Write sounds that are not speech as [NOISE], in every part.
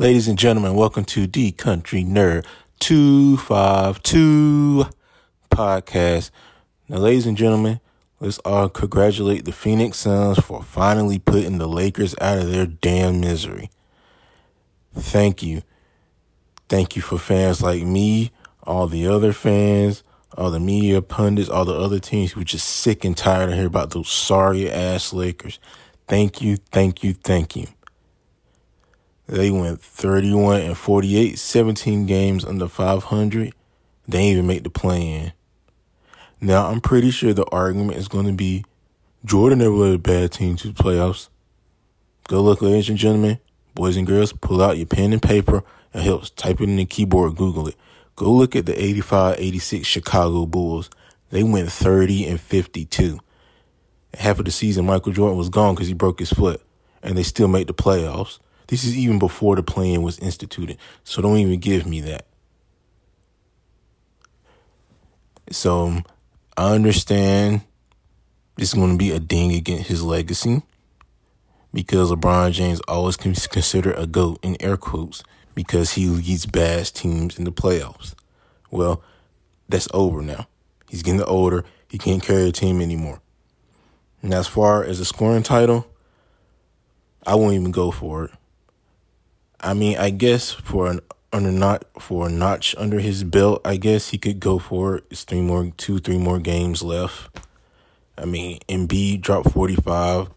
Ladies and gentlemen, welcome to the Country Nerd 252 podcast. Now, ladies and gentlemen, let's all congratulate the Phoenix Suns for finally putting the Lakers out of their damn misery. Thank you. Thank you for fans like me, all the other fans, all the media pundits, all the other teams who are just sick and tired of hearing about those sorry ass Lakers. Thank you, thank you, thank you. They went 31 and 48, 17 games under 500. They even make the play in. Now, I'm pretty sure the argument is going to be Jordan never led a bad team to the playoffs. Go look, ladies and gentlemen, boys and girls, pull out your pen and paper and help type it in the keyboard, Google it. Go look at the 85 86 Chicago Bulls. They went 30 and 52. Half of the season, Michael Jordan was gone because he broke his foot, and they still made the playoffs. This is even before the play-in was instituted. So don't even give me that. So I understand this is going to be a ding against his legacy because LeBron James always can considered a GOAT in air quotes because he leads bad teams in the playoffs. Well, that's over now. He's getting older. He can't carry a team anymore. And as far as a scoring title, I won't even go for it. I mean, I guess for an under not for a notch under his belt, I guess he could go for it. It's three more, two, three more games left. I mean, Embiid dropped forty five,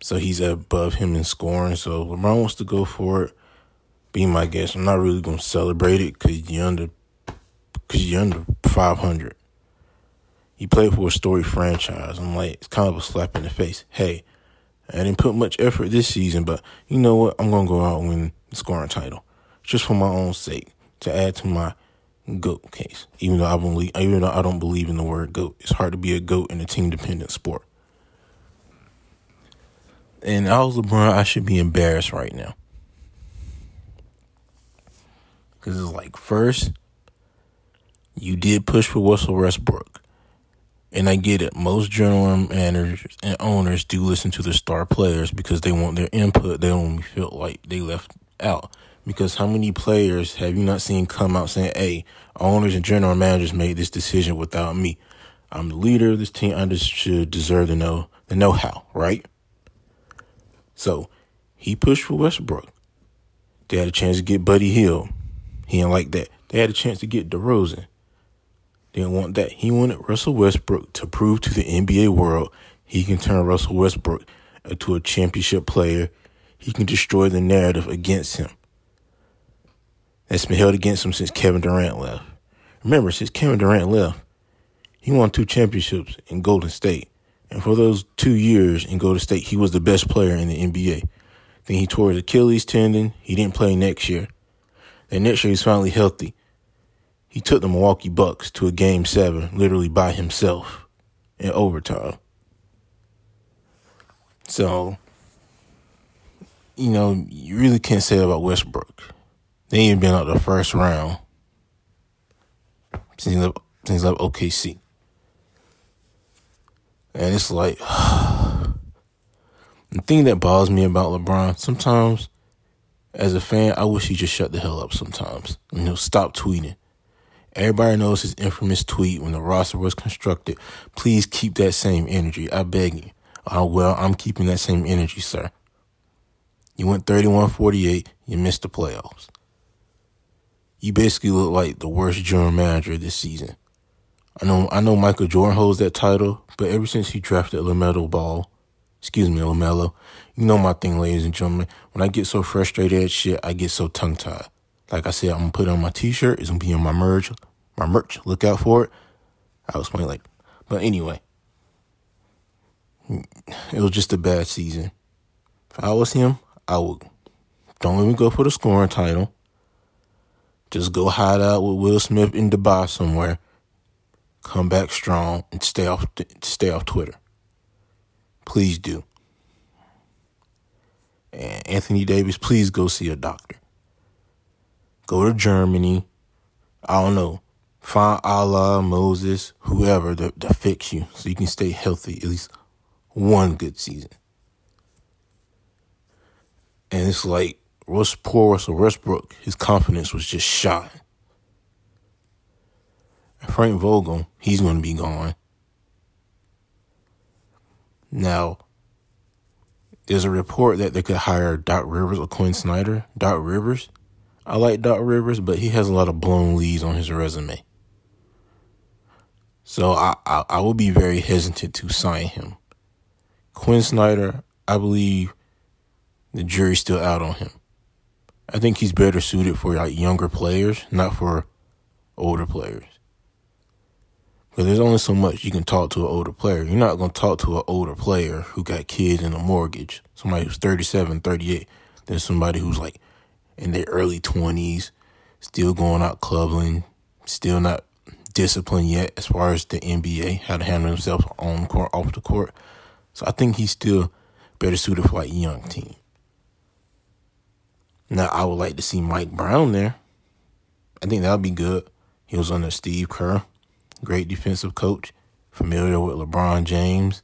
so he's above him in scoring. So LeBron wants to go for it. Be my guest. I'm not really gonna celebrate it because you're under, because you're under five hundred. He played for a story franchise. I'm like, it's kind of a slap in the face. Hey, I didn't put much effort this season, but you know what? I'm gonna go out and win the scoring title, just for my own sake, to add to my goat case. Even though I believe, even though I don't believe in the word goat, it's hard to be a goat in a team dependent sport. And I was LeBron, I should be embarrassed right now. Because it's like, first, you did push for Russell Westbrook. And I get it. Most general managers and owners do listen to the star players because they want their input. They don't feel like they left out. Because how many players have you not seen come out saying, hey, owners and general managers made this decision without me? I'm the leader of this team. I just should deserve to know the know how, right? So he pushed for Westbrook. They had a chance to get Buddy Hield. He didn't like that. They had a chance to get DeRozan didn't want that. He wanted Russell Westbrook to prove to the NBA world he can turn Russell Westbrook into a championship player. He can destroy the narrative against him. That's been held against him since Kevin Durant left. Remember, since Kevin Durant left, he won two championships in Golden State. And for those two years in Golden State, he was the best player in the NBA. Then he tore his Achilles tendon. He didn't play next year. Then next year, he's finally healthy. He took the Milwaukee Bucks to a game seven, literally by himself in overtime. So, you know, you really can't say about Westbrook. They ain't been out the first round since he left, left OKC. And it's like, [SIGHS] the thing that bothers me about LeBron, sometimes as a fan, I wish he just shut the hell up sometimes. You know, stop tweeting. Everybody knows his infamous tweet when the roster was constructed. Please keep that same energy. I beg you. Oh, well, I'm keeping that same energy, sir. You went 31 48, you missed the playoffs. You basically look like the worst general manager this season. I know I know Michael Jordan holds that title, but ever since he drafted LaMelo Ball, excuse me, LaMelo, you know my thing, ladies and gentlemen. When I get so frustrated at shit, I get so tongue tied. Like I said, I'm gonna put on my t-shirt. It's gonna be on my merch my merch. Look out for it. I was playing like, But anyway, it was just a bad season. If I was him, I would Don't even go for the scoring title. Just go hide out with Will Smith in Dubai somewhere. Come back strong and stay off stay off Twitter. Please do. And Anthony Davis, please go see a doctor. Go to Germany. I don't know. Find Allah, Moses, whoever to, to fix you so you can stay healthy at least one good season. And it's like Russ, poor Russell Westbrook, his confidence was just shot. Frank Vogel, he's going to be gone. Now, there's a report that they could hire Doc Rivers or Quinn Snyder. Doc Rivers, I like Doc Rivers, but he has a lot of blown leads on his resume. So I, I, I would be very hesitant to sign him. Quinn Snyder, I believe the jury's still out on him. I think he's better suited for like younger players, not for older players. Because there's only so much you can talk to an older player. You're not going to talk to an older player who got kids and a mortgage. Somebody who's 37, 38, than somebody who's like in their early 20s, still going out clubbing, still not disciplined yet as far as the NBA, how to handle himself on court, off the court. So I think he's still better suited for like young team. Now I would like to see Mike Brown there. I think that would be good. He was under Steve Kerr, great defensive coach, familiar with LeBron James,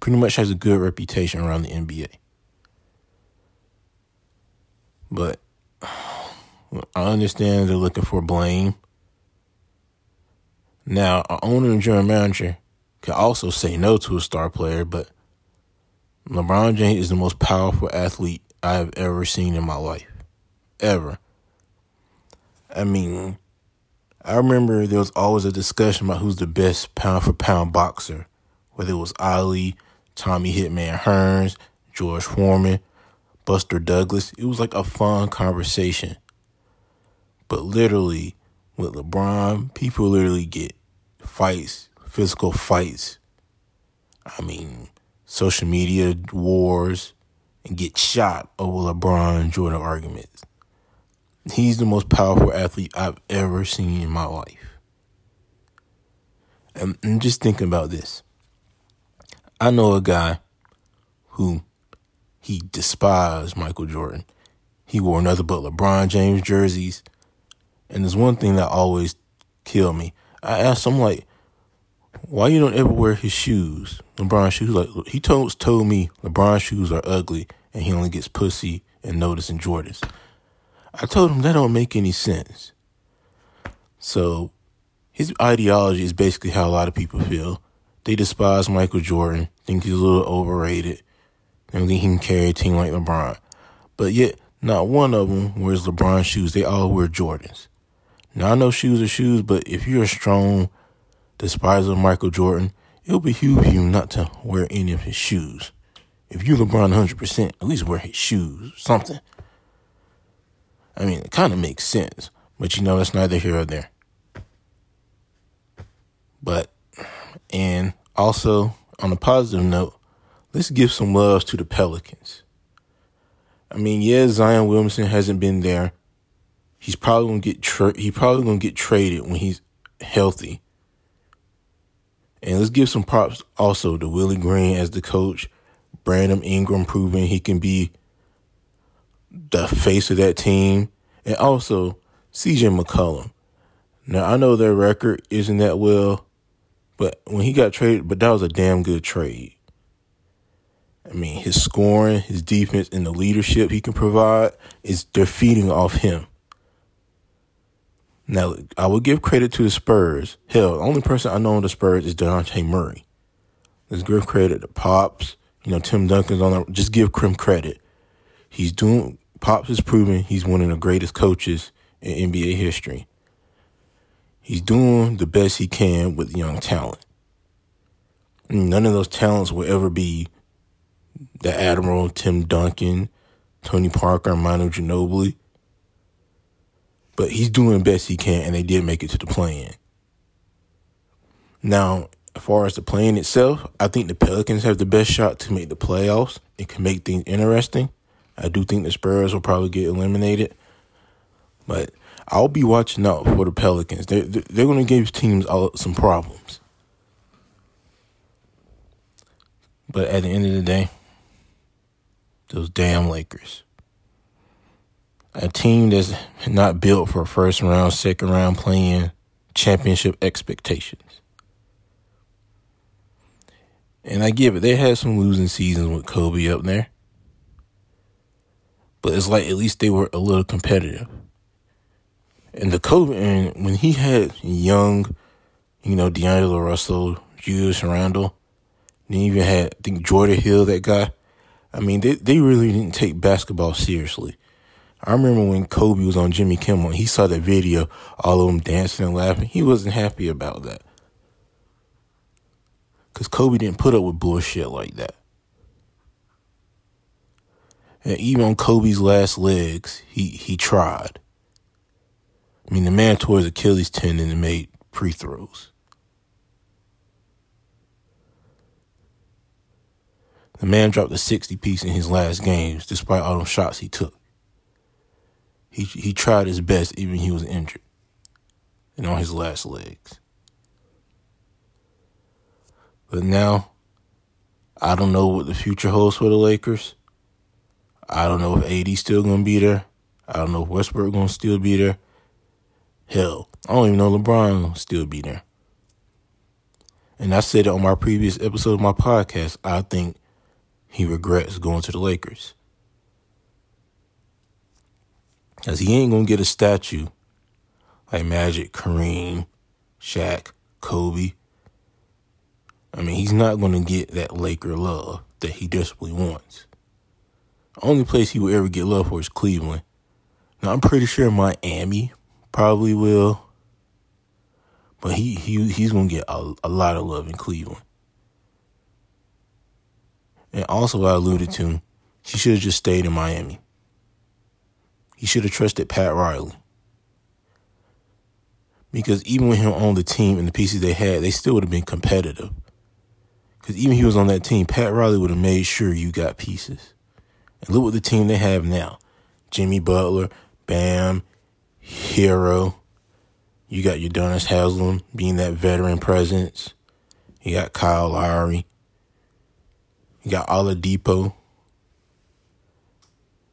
pretty much has a good reputation around the NBA. But [SIGHS] I understand they're looking for blame. Now, an owner and general manager can also say no to a star player, but LeBron James is the most powerful athlete I have ever seen in my life. Ever. I mean, I remember there was always a discussion about who's the best pound for pound boxer, whether it was Ali, Tommy Hitman Hearns, George Foreman, Buster Douglas. It was like a fun conversation. But literally, with LeBron, people literally get fights, physical fights. I mean, social media wars and get shot over LeBron Jordan arguments. He's the most powerful athlete I've ever seen in my life. And I'm just thinking about this. I know a guy who he despised Michael Jordan. He wore nothing but LeBron James jerseys. And there's one thing that always killed me. I asked him like, why you don't ever wear his shoes, LeBron shoes? Like he told told me LeBron shoes are ugly and he only gets pussy and notice in Jordans. I told him that don't make any sense. So his ideology is basically how a lot of people feel. They despise Michael Jordan, think he's a little overrated, and think he can carry a team like LeBron. But yet, not one of them wears LeBron shoes. They all wear Jordans. Now I know shoes are shoes, but if you're a strong despiser of Michael Jordan, it'll behoove you not to wear any of his shoes. If you LeBron 100%, at least wear his shoes, something. I mean, it kind of makes sense, but you know, it's neither here or there. But, and also, on a positive note, let's give some love to the Pelicans. I mean, yeah, Zion Williamson hasn't been there. He's probably gonna get tra- he probably gonna get traded when he's healthy. And let's give some props also to Willie Green as the coach, Brandon Ingram proving he can be the face of that team, and also CJ McCollum. Now I know their record isn't that well, but when he got traded, but that was a damn good trade. I mean, his scoring, his defense, and the leadership he can provide is they're feeding off him. Now, I will give credit to the Spurs. Hell, the only person I know on the Spurs is Dejounte Murray. Let's give credit to Pops. You know, Tim Duncan's on the, just give Krim credit. He's doing, Pops is proving he's one of the greatest coaches in NBA history. He's doing the best he can with young talent. Mm, none of those talents will ever be the Admiral, Tim Duncan, Tony Parker, Manu Ginobili. But he's doing the best he can, and they did make it to the play-in. Now, as far as the play-in itself, I think the Pelicans have the best shot to make the playoffs and can make things interesting. I do think the Spurs will probably get eliminated, but I'll be watching out for the Pelicans. They're they're going to give teams some problems. But at the end of the day, those damn Lakers. A team that's not built for first round, second round playing championship expectations. And I give it, they had some losing seasons with Kobe up there. But it's like at least they were a little competitive. And the Kobe, and when he had young, you know, D'Angelo Russell, Julius Randle, then even had, I think, Jordan Hill, that guy. I mean, they, they really didn't take basketball seriously. I remember when Kobe was on Jimmy Kimmel, he saw that video, all of them dancing and laughing. He wasn't happy about that. Because Kobe didn't put up with bullshit like that. And even on Kobe's last legs, he, he tried. I mean, the man tore his Achilles tendon and made free throws. The man dropped a 60 piece in his last games, despite all the shots he took. He he tried his best, even he was injured, and on his last legs. But now, I don't know what the future holds for the Lakers. I don't know if AD's still gonna be there. I don't know if Westbrook gonna still be there. Hell, I don't even know LeBron gonna still be there. And I said it on my previous episode of my podcast. I think he regrets going to the Lakers. Cause he ain't gonna get a statue like Magic, Kareem, Shaq, Kobe. I mean, he's not gonna get that Laker love that he desperately wants. The only place he will ever get love for is Cleveland. Now I'm pretty sure Miami probably will. But he he he's gonna get a, a lot of love in Cleveland. And also I alluded to, he should have just stayed in Miami. He should have trusted Pat Riley. Because even with him on the team and the pieces they had, they still would have been competitive. Because even he was on that team, Pat Riley would have made sure you got pieces. And look what the team they have now. Jimmy Butler, Bam, Herro. You got Udonis Haslem being that veteran presence. You got Kyle Lowry. You got Oladipo.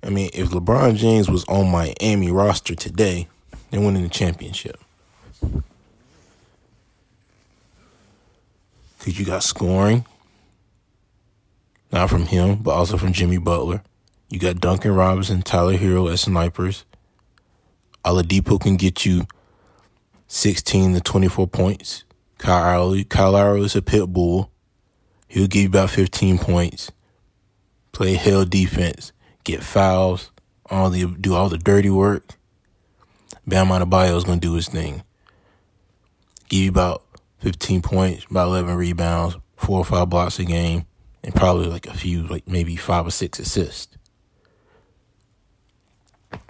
I mean, if LeBron James was on Miami roster today, they're winning the championship. Because you got scoring, not from him, but also from Jimmy Butler. You got Duncan Robinson, Tyler Herro as snipers. Oladipo can get you 16 to 24 points. Kyle Lowry, Kyle Lowry is a pit bull. He'll give you about 15 points. Play hell defense get fouls, all the do all the dirty work. Bam Adebayo is gonna do his thing. Give you about 15 points, about 11 rebounds, four or five blocks a game, and probably like a few, like maybe five or six assists.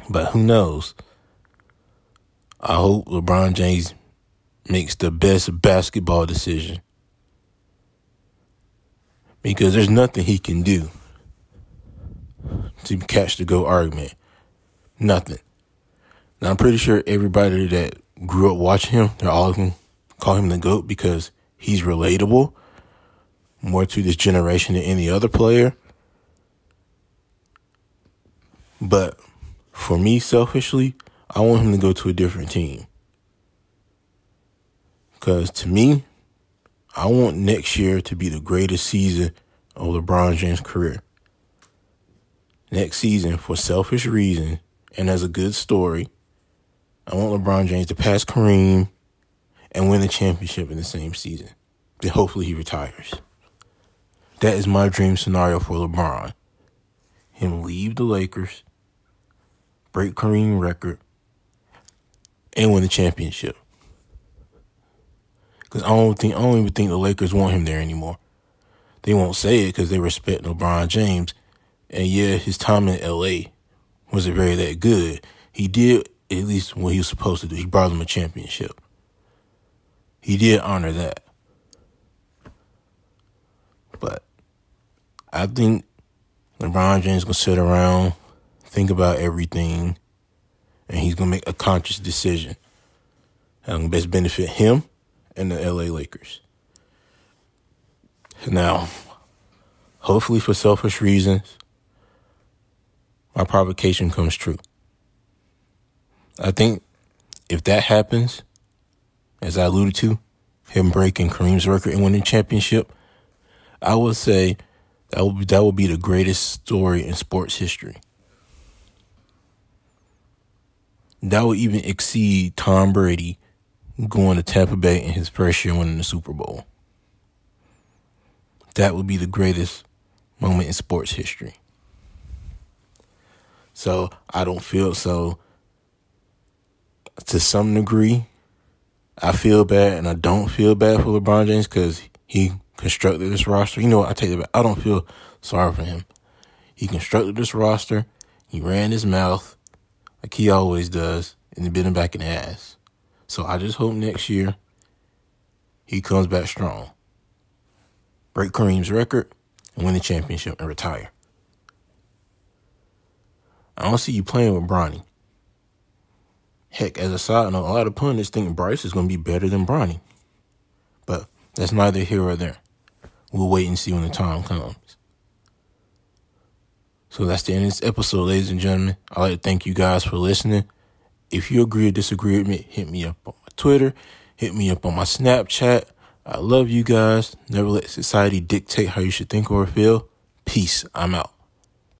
But who knows? I hope LeBron James makes the best basketball decision because there's nothing he can do to catch the GOAT argument. Nothing. Now I'm pretty sure everybody that grew up watching him, they're all gonna call him the GOAT because he's relatable more to this generation than any other player. But for me, selfishly, I want him to go to a different team. Because to me, I want next year to be the greatest season of LeBron James' career next season for selfish reasons and as a good story. I want LeBron James to pass Kareem and win the championship in the same season. Then hopefully he retires. That is my dream scenario for LeBron. Him leave the Lakers, break Kareem record, and win the championship. Because I don't think I don't even think the Lakers want him there anymore. They won't say it because they respect LeBron James and yeah, his time in LA wasn't very that good. He did at least what he was supposed to do. He brought them a championship. He did honor that. But I think LeBron James gonna sit around, think about everything, and he's gonna make a conscious decision. That'll best benefit him and the LA Lakers. Now, hopefully for selfish reasons, my provocation comes true. I think if that happens, as I alluded to, him breaking Kareem's record and winning championship, I would say that would be, that would be the greatest story in sports history. That would even exceed Tom Brady going to Tampa Bay in his first year winning the Super Bowl. That would be the greatest moment in sports history. So I don't feel so. To some degree, I feel bad, and I don't feel bad for LeBron James because he constructed this roster. You know what? I take it back. I don't feel sorry for him. He constructed this roster. He ran his mouth like he always does, and he bit him back in the ass. So I just hope next year he comes back strong, break Kareem's record, and win the championship and retire. I don't see you playing with Bronny. Heck, as a side note, a lot of pundits think Bryce is going to be better than Bronny. But that's neither here or there. We'll wait and see when the time comes. So that's the end of this episode, ladies and gentlemen. I'd like to thank you guys for listening. If you agree or disagree with me, hit me up on my Twitter, hit me up on my Snapchat. I love you guys. Never let society dictate how you should think or feel. Peace. I'm out.